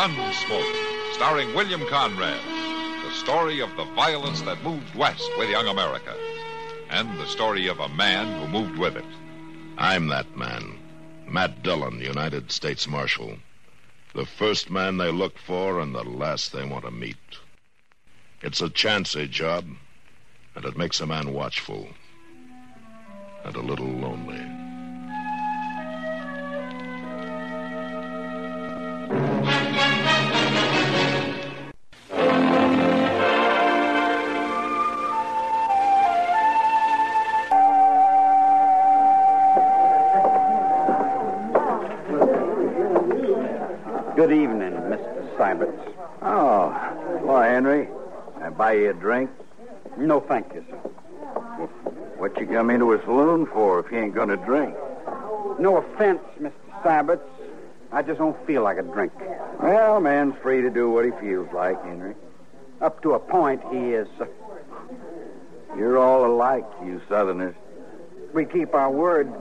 Gunsmoke, starring William Conrad. The story of the violence that moved west with young America. And the story of a man who moved with it. I'm that man. Matt Dillon, United States Marshal. The first man they look for and the last they want to meet. It's a chancy job, and it makes a man watchful and a little lonely. You a drink? No, thank you, sir. What you come into a saloon for if you ain't gonna drink? No offense, Mr. Syberts. I just don't feel like a drink. Well, a man's free to do what he feels like, Henry. Up to a point, he is. sir. You're all alike, you Southerners. We keep our word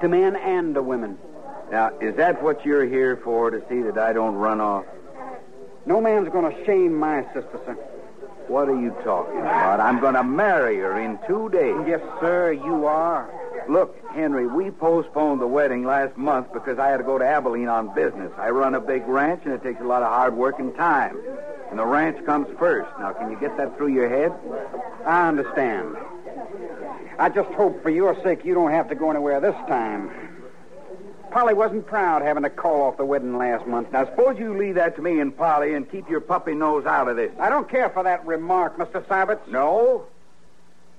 to men and to women. Now, is that what you're here for, to see that I don't run off? No man's going to shame my sister, sir. What are you talking about? I'm going to marry her in two days. Yes, sir, you are. Look, Henry, we postponed the wedding last month because I had to go to Abilene on business. I run a big ranch, and it takes a lot of hard work and time. And the ranch comes first. Now, can you get that through your head? I understand. I just hope for your sake you don't have to go anywhere this time. Polly wasn't proud having to call off the wedding last month. Now, suppose you leave that to me and Polly and keep your puppy nose out of this. I don't care for that remark, Mr. Syberts. No?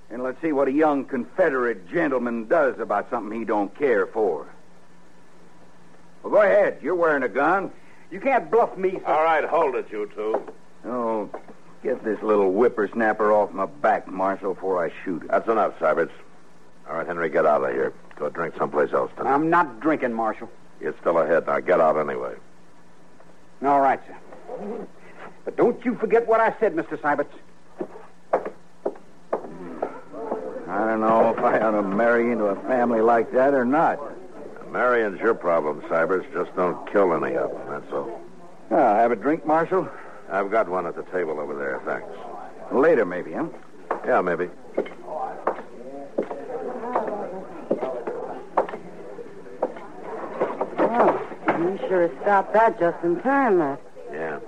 And let's see what a young Confederate gentleman does about something he don't care for. Well, go ahead. You're wearing a gun. You can't bluff me, sir. All right, hold it, you two. Oh, get this little whippersnapper off my back, Marshal, before I shoot it. That's enough, Syberts. All right, Henry, get out of here. Go drink someplace else tonight. I'm not drinking, Marshal. You're still ahead. Now get out anyway. All right, sir. But don't you forget what I said, Mr. Syberts. I don't know if I ought to marry into a family like that or not. Marrying's your problem, Syberts. Just don't kill any of them, that's all. Ah, have a drink, Marshal? I've got one at the table over there, thanks. Later, maybe, huh? Yeah, maybe. You sure stopped that just in time, Matt. Yeah.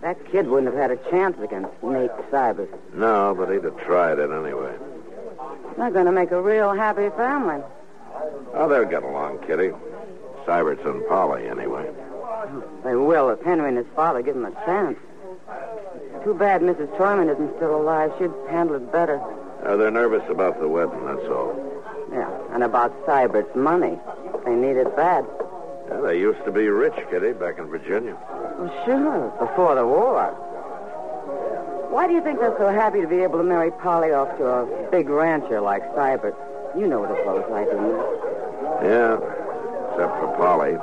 That kid wouldn't have had a chance against Nate Syberts. No, but he'd have tried it anyway. They're going to make a real happy family. Oh, they'll get along, Kitty. Syberts and Polly, anyway. They will if Henry and his father give them a chance. Too bad Mrs. Troyman isn't still alive. She'd handle it better. Uh, they're nervous about the wedding, that's all. Yeah, and about Sybert's money. They need it bad. Yeah, they used to be rich, Kitty, back in Virginia. Well, sure, before the war. Why do you think they're so happy to be able to marry Polly off to a big rancher like Sybert? You know what a fellows like him. Yeah, except for Polly.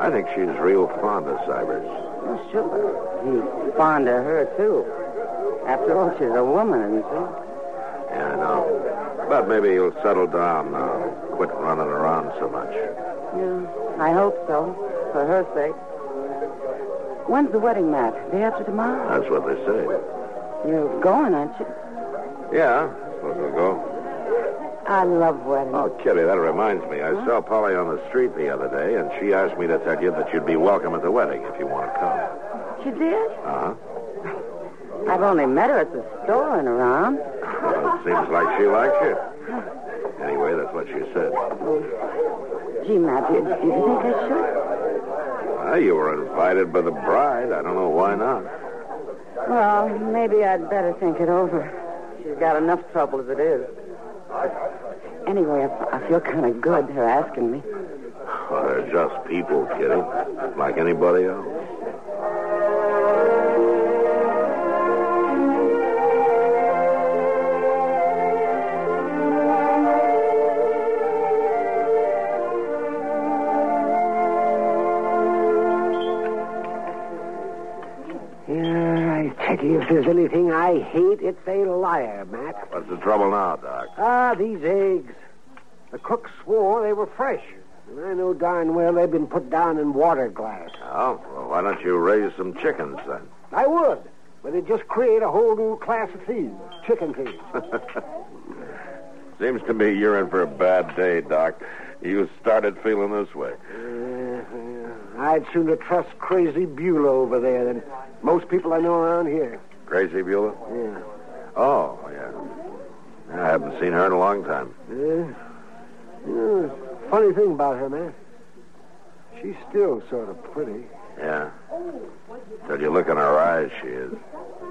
I think she's real fond of Syberts. Well, sure. He's fond of her, too. After all, she's a woman, isn't she? Yeah, I know. But maybe he'll settle down now. Quit running around so much. Yeah, I hope so, for her sake. When's the wedding, Matt? Day after tomorrow? That's what they say. You're going, aren't you? Yeah, I suppose we'll go. I love weddings. Oh, Kitty, that reminds me. I saw Polly on the street the other day, and she asked me to tell you that you'd be welcome at the wedding if you want to come. She did? Uh-huh. I've only met her at the store and around. Well, it seems like she likes you. Anyway, that's what she said. Gee, Matthew, do you think I should? Well, you were invited by the bride. I don't know why not. Well, maybe I'd better think it over. She's got enough trouble as it is. Anyway, I, I feel kind of good her asking me. Well, they're just people, Kitty, like anybody else. There's anything I hate, it's a liar, Matt. What's the trouble now, Doc? Ah, these eggs. The cook swore they were fresh. And I know darn well they've been put down in water glass. Oh, well, why don't you raise some chickens then? I would, but it'd just create a whole new class of thieves, chicken thieves. Seems to me you're in for a bad day, Doc. You started feeling this way. Uh, I'd sooner trust Crazy Beulah over there than most people I know around here. Crazy Beulah? Yeah. Oh, yeah. I haven't seen her in a long time. Yeah. You know, Funny thing about her, man. She's still sort of pretty. Yeah. Till you look in her eyes, she is.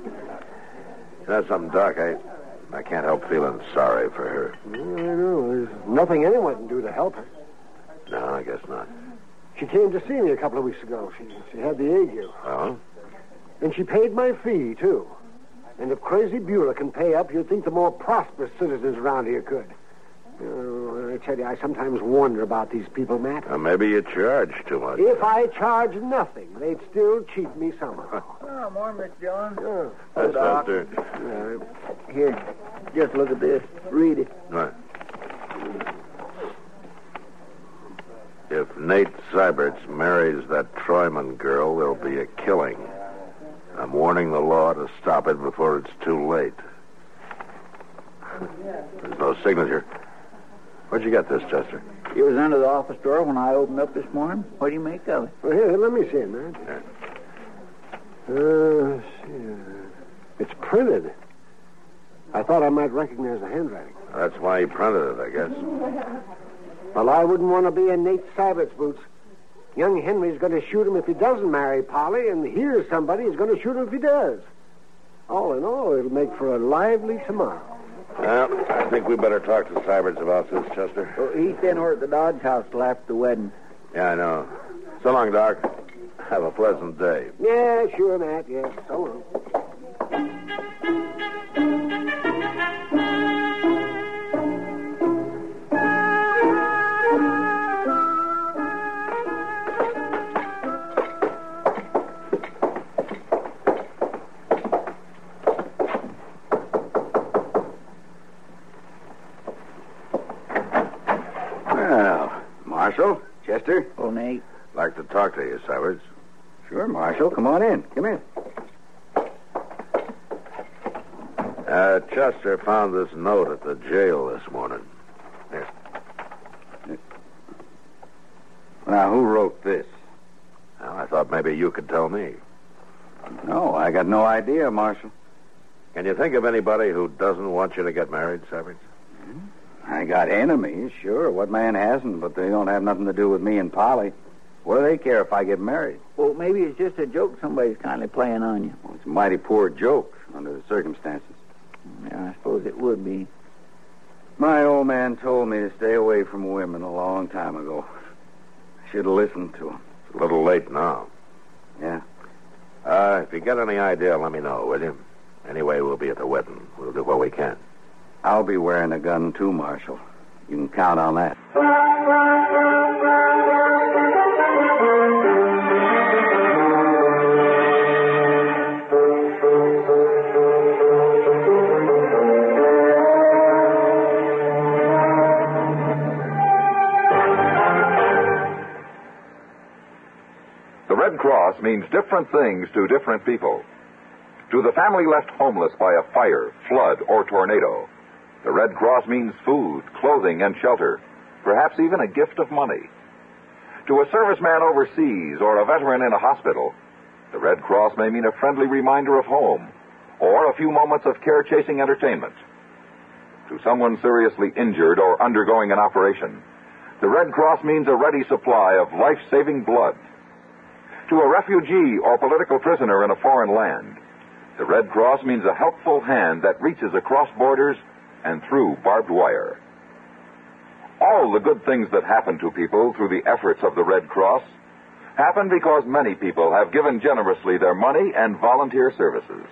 You know something, Doc? I, I can't help feeling sorry for her. Yeah, I know. There's nothing anyone can do to help her. No, I guess not. She came to see me a couple of weeks ago. She, she had the ague. Oh? And she paid my fee, too. And if Crazy Beulah can pay up, you'd think the more prosperous citizens around here could. Oh, I tell you, I sometimes wonder about these people, Matt. Well, maybe you charge too much. If I charge nothing, they'd still cheat me somehow. Oh, morning, Miss John. Oh. That's Doc. Chester. Uh, here, just look at this. Read it. Right. If Nate Syberts marries that Troyman girl, there'll be a killing. I'm warning the law to stop it before it's too late. There's no signature. Where'd you get this, Chester? It was under the office door when I opened up this morning. What do you make of it? Well, here, let me see it, man. Uh, let's see. It's printed. I thought I might recognize the handwriting. That's why he printed it, I guess. Well, I wouldn't want to be in Nate Sybert's boots. Young Henry's going to shoot him if he doesn't marry Polly, and here's somebody who's going to shoot him if he does. All in all, it'll make for a lively tomorrow. Well, I think we better talk to Syberts about this, Chester. Oh, he's staying over at the Dodge house till after the wedding. Yeah, I know. So long, Doc. Have a pleasant day. Yeah, sure, Matt. Yeah, so long. Marshal. Come on in. Come in. Uh, Chester found this note at the jail this morning. Here. Now, who wrote this? Well, I thought maybe you could tell me. No, I got no idea, Marshal. Can you think of anybody who doesn't want you to get married, Syberts? I got enemies, sure. What man hasn't? But they don't have nothing to do with me and Polly. What do they care if I get married? Well, maybe it's just a joke somebody's kindly playing on you. Well, it's a mighty poor joke under the circumstances. Yeah, I suppose it would be. My old man told me to stay away from women a long time ago. I should have listened to him. It's a little late now. Yeah. Uh, if you get any idea, let me know, will you? Anyway, we'll be at the wedding. We'll do what we can. I'll be wearing a gun, too, Marshal. You can count on that. Cross means different things to different people. To the family left homeless by a fire, flood, or tornado, the Red Cross means food, clothing, and shelter, perhaps even a gift of money. To a serviceman overseas or a veteran in a hospital, the Red Cross may mean a friendly reminder of home or a few moments of care chasing entertainment. To someone seriously injured or undergoing an operation, the Red Cross means a ready supply of life saving blood. To a refugee or political prisoner in a foreign land, the Red Cross means a helpful hand that reaches across borders and through barbed wire. All the good things that happen to people through the efforts of the Red Cross happen because many people have given generously their money and volunteer services.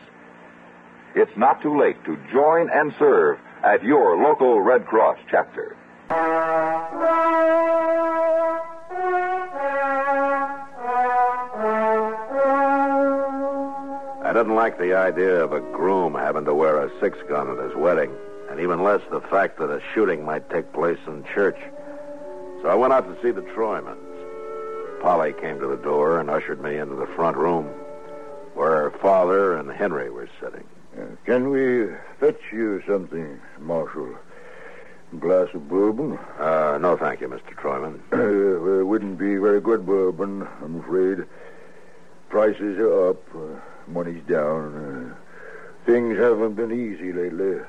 It's not too late to join and serve at your local Red Cross chapter. Didn't like the idea of a groom having to wear a six gun at his wedding, and even less the fact that a shooting might take place in church. So I went out to see the Troymans. Polly came to the door and ushered me into the front room where her father and Henry were sitting. Uh, can we fetch you something, Marshal? A glass of bourbon? Uh, no, thank you, Mr. Troyman. Uh, it wouldn't be very good bourbon, I'm afraid. Prices are up, uh, money's down. Uh, things haven't been easy lately.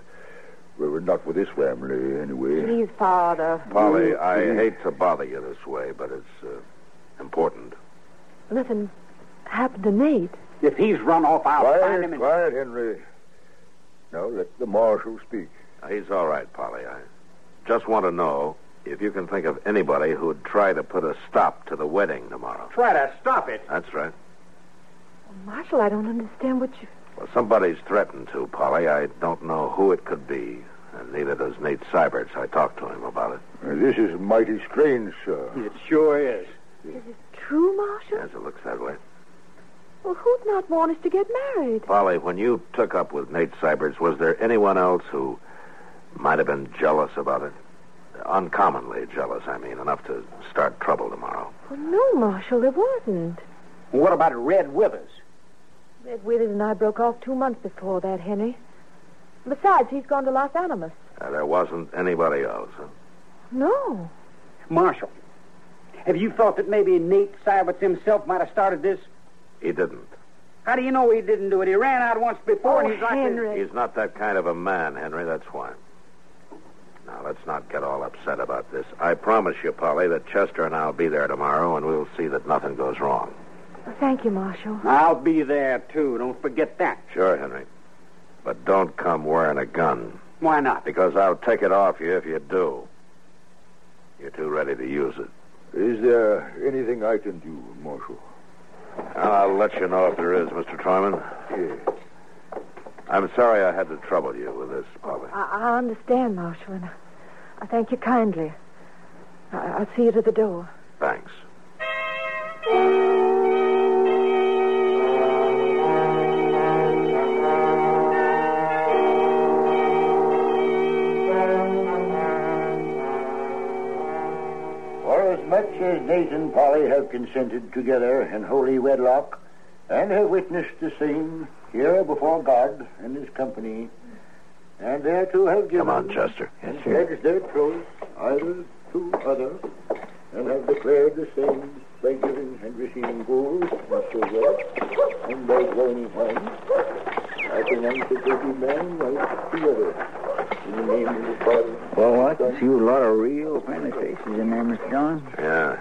Well, not with this family, anyway. Please, Father. Polly, I hate to bother you this way, but it's uh, important. Nothing happened to Nate. If he's run off, I'll find Quiet, him and... quiet, Henry. Now let the marshal speak. He's all right, Polly. I just want to know if you can think of anybody who'd try to put a stop to the wedding tomorrow. Try to stop it. That's right. Marshal, I don't understand what you. Well, somebody's threatened to, Polly. I don't know who it could be. And neither does Nate Syberts. I talked to him about it. Uh, this is mighty strange, sir. It sure is. Is it true, Marshal? Yes, it looks that way. Well, who'd not want us to get married? Polly, when you took up with Nate Syberts, was there anyone else who might have been jealous about it? Uncommonly jealous, I mean, enough to start trouble tomorrow. Well, no, Marshal, there wasn't. What about Red Withers? Red Withers and I broke off two months before that, Henry. Besides, he's gone to Las Animas. Uh, there wasn't anybody else, huh? No. Marshal, have you thought that maybe Nate Syberts himself might have started this? He didn't. How do you know he didn't do it? He ran out once before, Oh, and he's like... Henry. He's not that kind of a man, Henry, that's why. Now, let's not get all upset about this. I promise you, Polly, that Chester and I'll be there tomorrow, and we'll see that nothing goes wrong. Well, thank you, Marshal. I'll be there, too. Don't forget that. Sure, Henry. But don't come wearing a gun, Why not? because I'll take it off you if you do. You're too ready to use it. Is there anything I can do, Marshal? I'll let you know if there is, Mr. Troyman. Yes. I'm sorry I had to trouble you with this, Polly. I, I understand, Marshal, and I, I thank you kindly. I, I'll see you to the door. Thanks. Nate and Polly have consented together in holy wedlock, and have witnessed the same here before God and His company, and thereto have given Come on, Chester. and pledged their troth either to other, and have declared the same by giving and receiving gold and silver, and by joining hands, I pronounce that they be man and wife together. The name of the Father, Well, I can see a lot of real friendly faces in there, Mr. John. Yeah.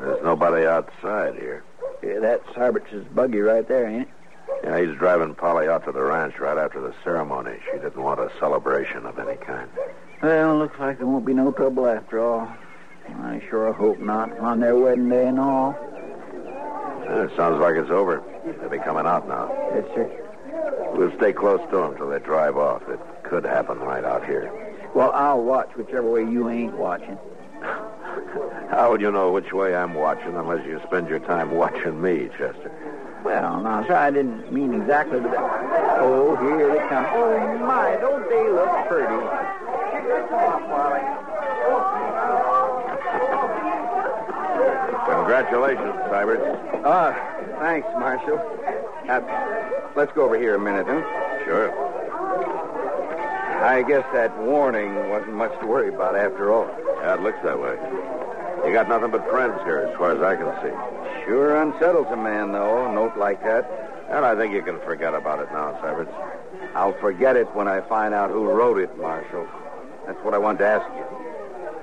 There's nobody outside here. Yeah, that's Syberts' buggy right there, ain't it? Yeah, he's driving Polly out to the ranch right after the ceremony. She didn't want a celebration of any kind. Well, looks like there won't be no trouble after all. I sure hope not on their wedding day and all. Yeah, it sounds like it's over. They'll be coming out now. Yes, sir. We'll stay close to them till they drive off. It could happen right out here. Well, I'll watch whichever way you ain't watching. How would you know which way I'm watching unless you spend your time watching me, Chester? Well, now, sir, I didn't mean exactly that. Oh, here they come. Oh, my, don't they look pretty? Congratulations, Sybert. Ah, thanks, Marshal. Uh, let's go over here a minute, huh? Sure. I guess that warning wasn't much to worry about after all. Yeah, it looks that way. You got nothing but friends here, as far as I can see. Sure unsettles a man, though, a note like that. And I think you can forget about it now, Sybert. I'll forget it when I find out who wrote it, Marshal. That's what I want to ask you.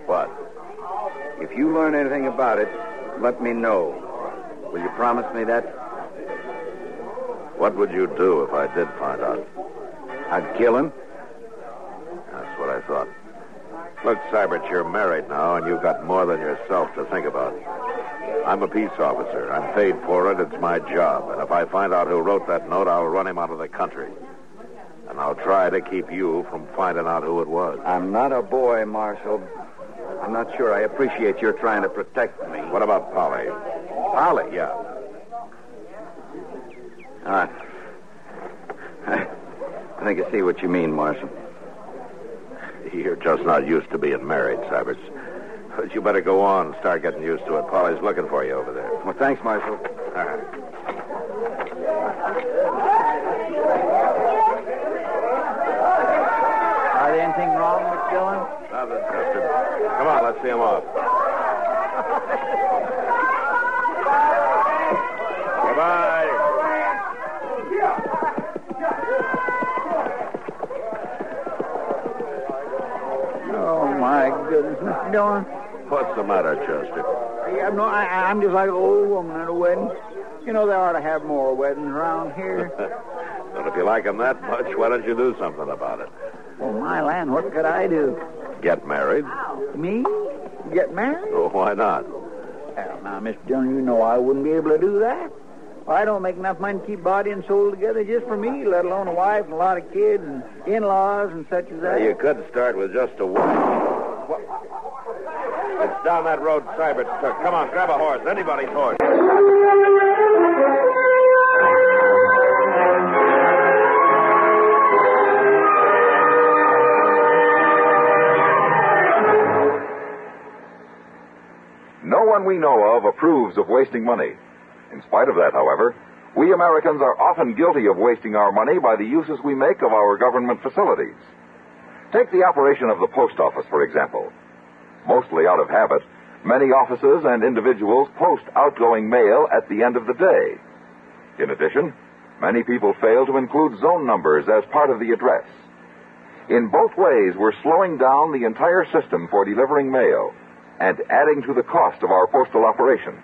What? If you learn anything about it, let me know. Will you promise me that? What would you do if I did find out? I'd kill him. That's what I thought. Look, Sybert, you're married now, and you've got more than yourself to think about. I'm a peace officer. I'm paid for it. It's my job. And if I find out who wrote that note, I'll run him out of the country. And I'll try to keep you from finding out who it was. I'm not a boy, Marshal. I'm not sure I appreciate your trying to protect me. What about Polly? Polly? Yeah. All right. I think I see what you mean, Marshal. You're just not used to being married, Sybert. But you better go on and start getting used to it. Polly's looking for you over there. Well, thanks, Marshal. All right. Are there anything wrong with Dillon? Nothing, Chester. Come on, let's see him off. Goodbye. Oh, my Dillon? What's the matter, Chester? Yeah, no, I, I'm just like an old woman at a wedding. You know, they ought to have more weddings around here. Well, if you like him that much, why don't you do something about it? Well, my land, what could I do? Get married? Me? Get married? Oh, why not? Well, now, Mr. Dillon, you know I wouldn't be able to do that. I don't make enough money to keep body and soul together just for me, let alone a wife and a lot of kids and in-laws and such as that. You could start with just a wife. What? It's down that road Sybert took. Come on, grab a horse. Anybody's horse. No one we know of approves of wasting money. In spite of that, however, we Americans are often guilty of wasting our money by the uses we make of our government facilities. Take the operation of the post office, for example. Mostly out of habit, many offices and individuals post outgoing mail at the end of the day. In addition, many people fail to include zone numbers as part of the address. In both ways, we're slowing down the entire system for delivering mail and adding to the cost of our postal operation.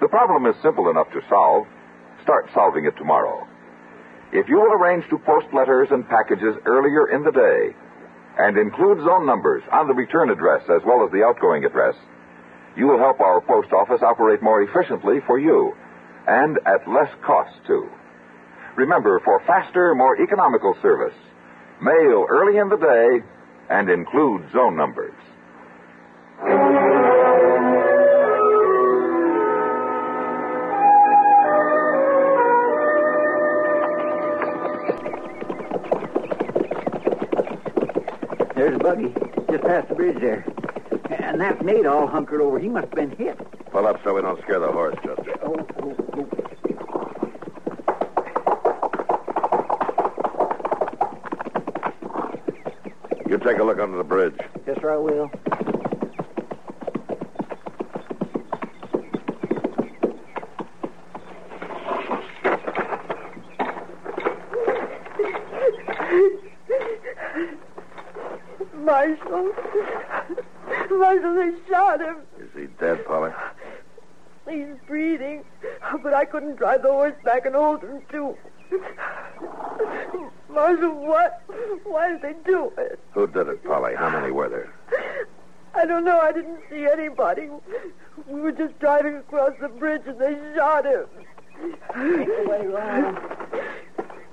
The problem is simple enough to solve. Start solving it tomorrow. If you will arrange to post letters and packages earlier in the day and include zone numbers on the return address as well as the outgoing address, you will help our post office operate more efficiently for you and at less cost, too. Remember, for faster, more economical service, mail early in the day and include zone numbers. Buggy just past the bridge there. And that Nate all hunkered over. He must have been hit. Pull up so we don't scare the horse, Chester. Oh, oh, oh. You take a look under the bridge. Yes, sir, I will. Marshal. Marshal, they shot him. Is he dead, Polly? He's breathing. But I couldn't drive the horse back and hold him, too. Marshal, what? Why did they do it? Who did it, Polly? How many were there? I don't know. I didn't see anybody. We were just driving across the bridge and they shot him.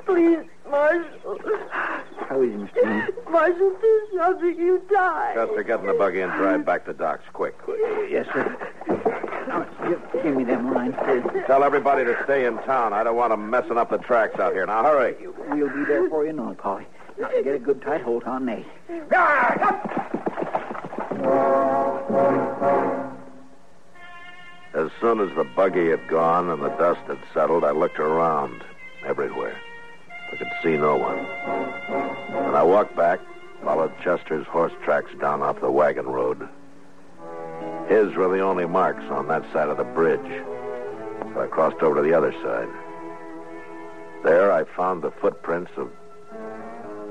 Please, Marshal. How is he, Mr. Dillon? Marshal, do something. You die. Chester, get in the buggy and drive back to Doc's, quick. Yes, sir. Now, give, give me them lines, please. Tell everybody to stay in town. I don't want them messing up the tracks out here. Now, hurry. We'll be there for you, no, Polly. Now, get a good tight hold on me. As soon as the buggy had gone and the dust had settled, I looked around everywhere. Could see no one. And I walked back, followed Chester's horse tracks down off the wagon road. His were the only marks on that side of the bridge. So I crossed over to the other side. There I found the footprints of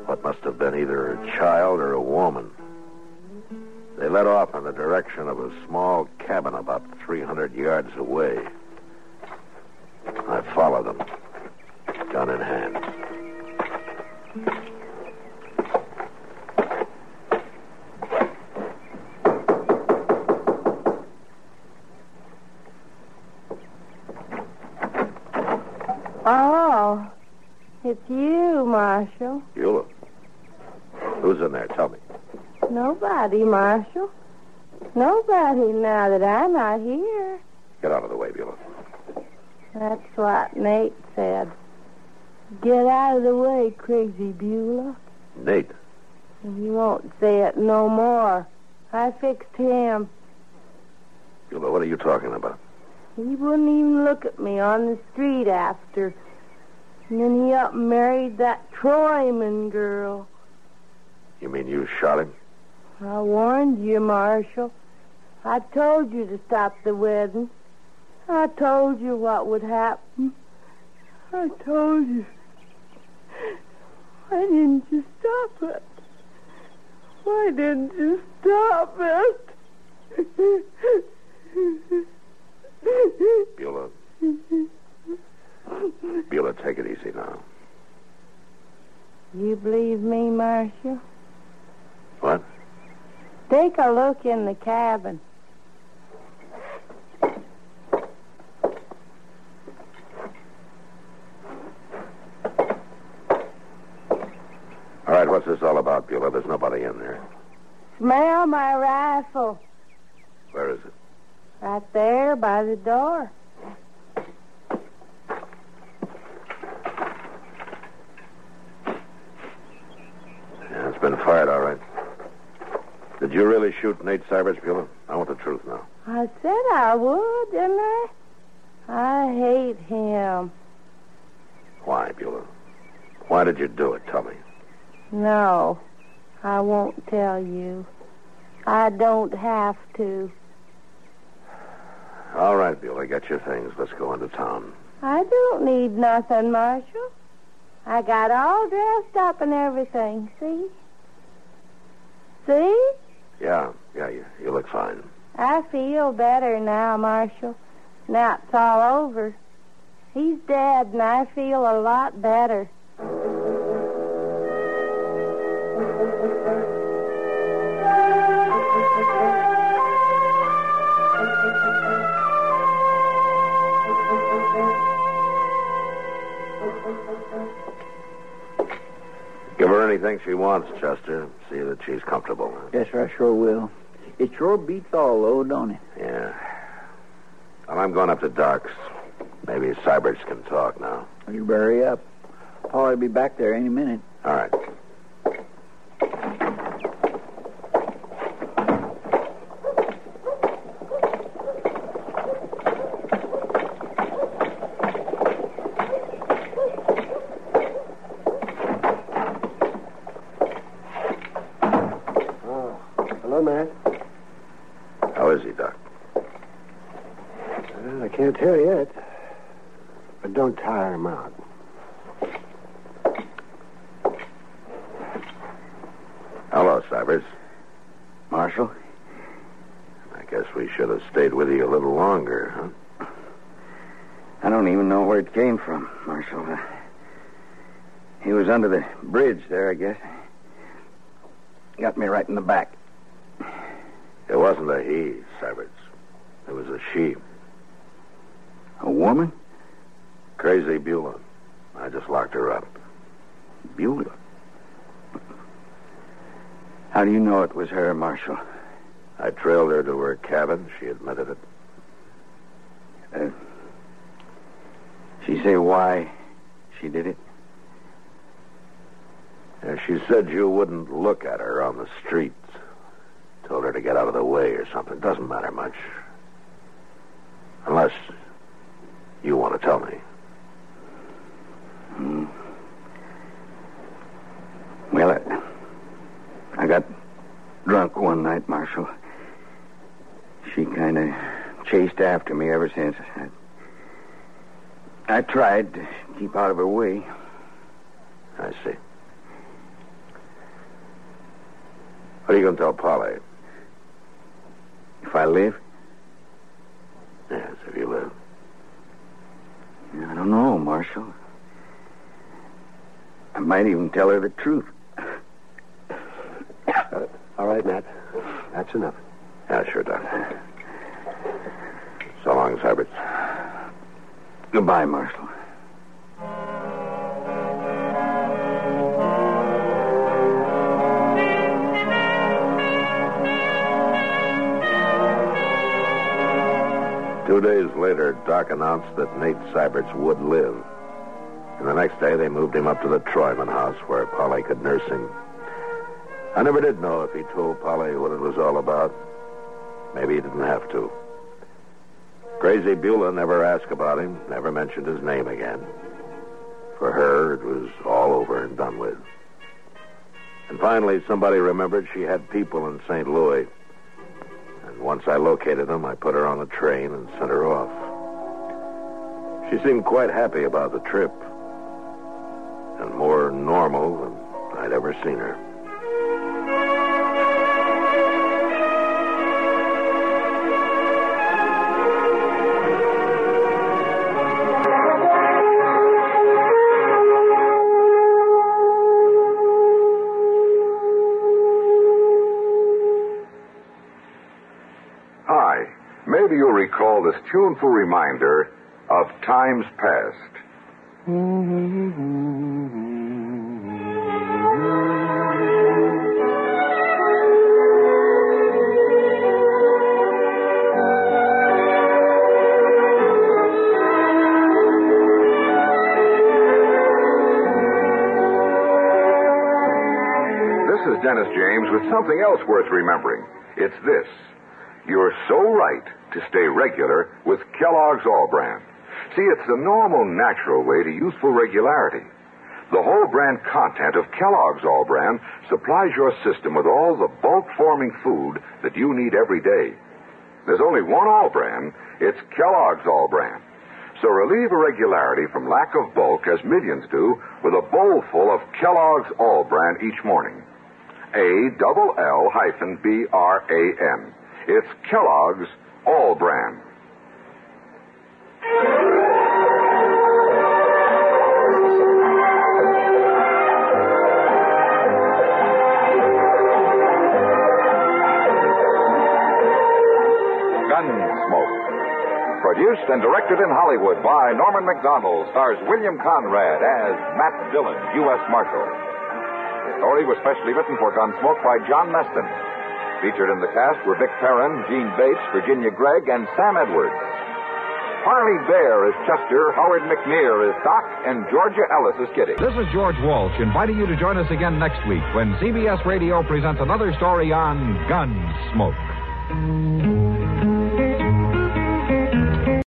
what must have been either a child or a woman. They led off in the direction of a small cabin about 300 yards away. I followed them, gun in hand. Oh, it's you, Marshal. Beulah. Who's in there? Tell me. Nobody, Marshal. Nobody now that I'm not here. Get out of the way, Beulah. That's what Nate said. Get out of the way, crazy Beulah. Nate. You won't say it no more. I fixed him. Beulah, what are you talking about? He wouldn't even look at me on the street after. And then he up and married that Troyman girl. You mean you shot him? I warned you, Marshal. I told you to stop the wedding. I told you what would happen. I told you. Why didn't you stop it? Why didn't you stop it? Beulah. Beulah, take it easy now. You believe me, Marshal? What? Take a look in the cabin. All right, what's this all about, Beulah? There's nobody in there. Smell my rifle. Where is it? Right there by the door. Yeah, it's been fired, all right. Did you really shoot Nate Syberts, Beulah? I want the truth now. I said I would, didn't I? I hate him. Why, Beulah? Why did you do it? Tell me. No, I won't tell you. I don't have to. All right, Beulah, get your things. Let's go into town. I don't need nothing, Marshal. I got all dressed up and everything. See? See? Yeah, yeah, you, you look fine. I feel better now, Marshal. Now it's all over. He's dead, and I feel a lot better. Give her anything she wants, Chester. See that she's comfortable. Yes, sir, I sure will. It sure beats all, though, don't it? Yeah. Well, I'm going up to Doc's. Maybe Syberts can talk now. You hurry up. Paul'll be back there any minute. All right. Oh, hello, Matt. How is he, Doc? Well, I can't tell yet. But out. Hello, Syberts. Marshal? I guess we should have stayed with you a little longer, huh? I don't even know where it came from, Marshal. Uh, he was under the bridge there, I guess. Got me right in the back. It wasn't a he, Syberts. It was a she. A woman? Crazy Beulah. I just locked her up. Beulah. How do you know it was her, Marshal? I trailed her to her cabin. She admitted it. Uh, she say why she did it? Yeah, she said you wouldn't look at her on the street. Told her to get out of the way or something. Doesn't matter much. Unless you want to tell me. Hmm. Well, I, I got drunk one night, Marshal. She kind of chased after me ever since. I, I tried to keep out of her way. I see. What are you going to tell Polly? If I live? Yes, if you live. I don't know, Marshal. I might even tell her the truth. All right, Matt. That's enough. Yeah, sure, Doc. So long, Syberts. Goodbye, Marshal. Two days later, Doc announced that Nate Syberts would live. And the next day, they moved him up to the Troyman house where Polly could nurse him. I never did know if he told Polly what it was all about. Maybe he didn't have to. Crazy Beulah never asked about him, never mentioned his name again. For her, it was all over and done with. And finally, somebody remembered she had people in St. Louis. And once I located them, I put her on a train and sent her off. She seemed quite happy about the trip. And more normal than I'd ever seen her. This tuneful reminder of times past. This is Dennis James with something else worth remembering. It's this. You're so right to stay regular with Kellogg's All-Bran. See, it's the normal, natural way to useful regularity. The whole bran content of Kellogg's All-Bran supplies your system with all the bulk forming food that you need every day. There's only one All-Bran. It's Kellogg's All-Bran. So relieve irregularity from lack of bulk, as millions do, with a bowl full of Kellogg's All-Bran each morning. A double L hyphen B R A N. It's Kellogg's All-Bran. Gunsmoke. Produced and directed in Hollywood by Norman Macdonnell, stars William Conrad as Matt Dillon, U.S. Marshal. The story was specially written for Gunsmoke by John Meston. Featured in the cast were Vic Perrin, Jeanne Bates, Virginia Gregg, and Sam Edwards. Parley Baer is Chester, Howard McNear is Doc, and Georgia Ellis is Kitty. This is George Walsh inviting you to join us again next week when CBS Radio presents another story on Gunsmoke.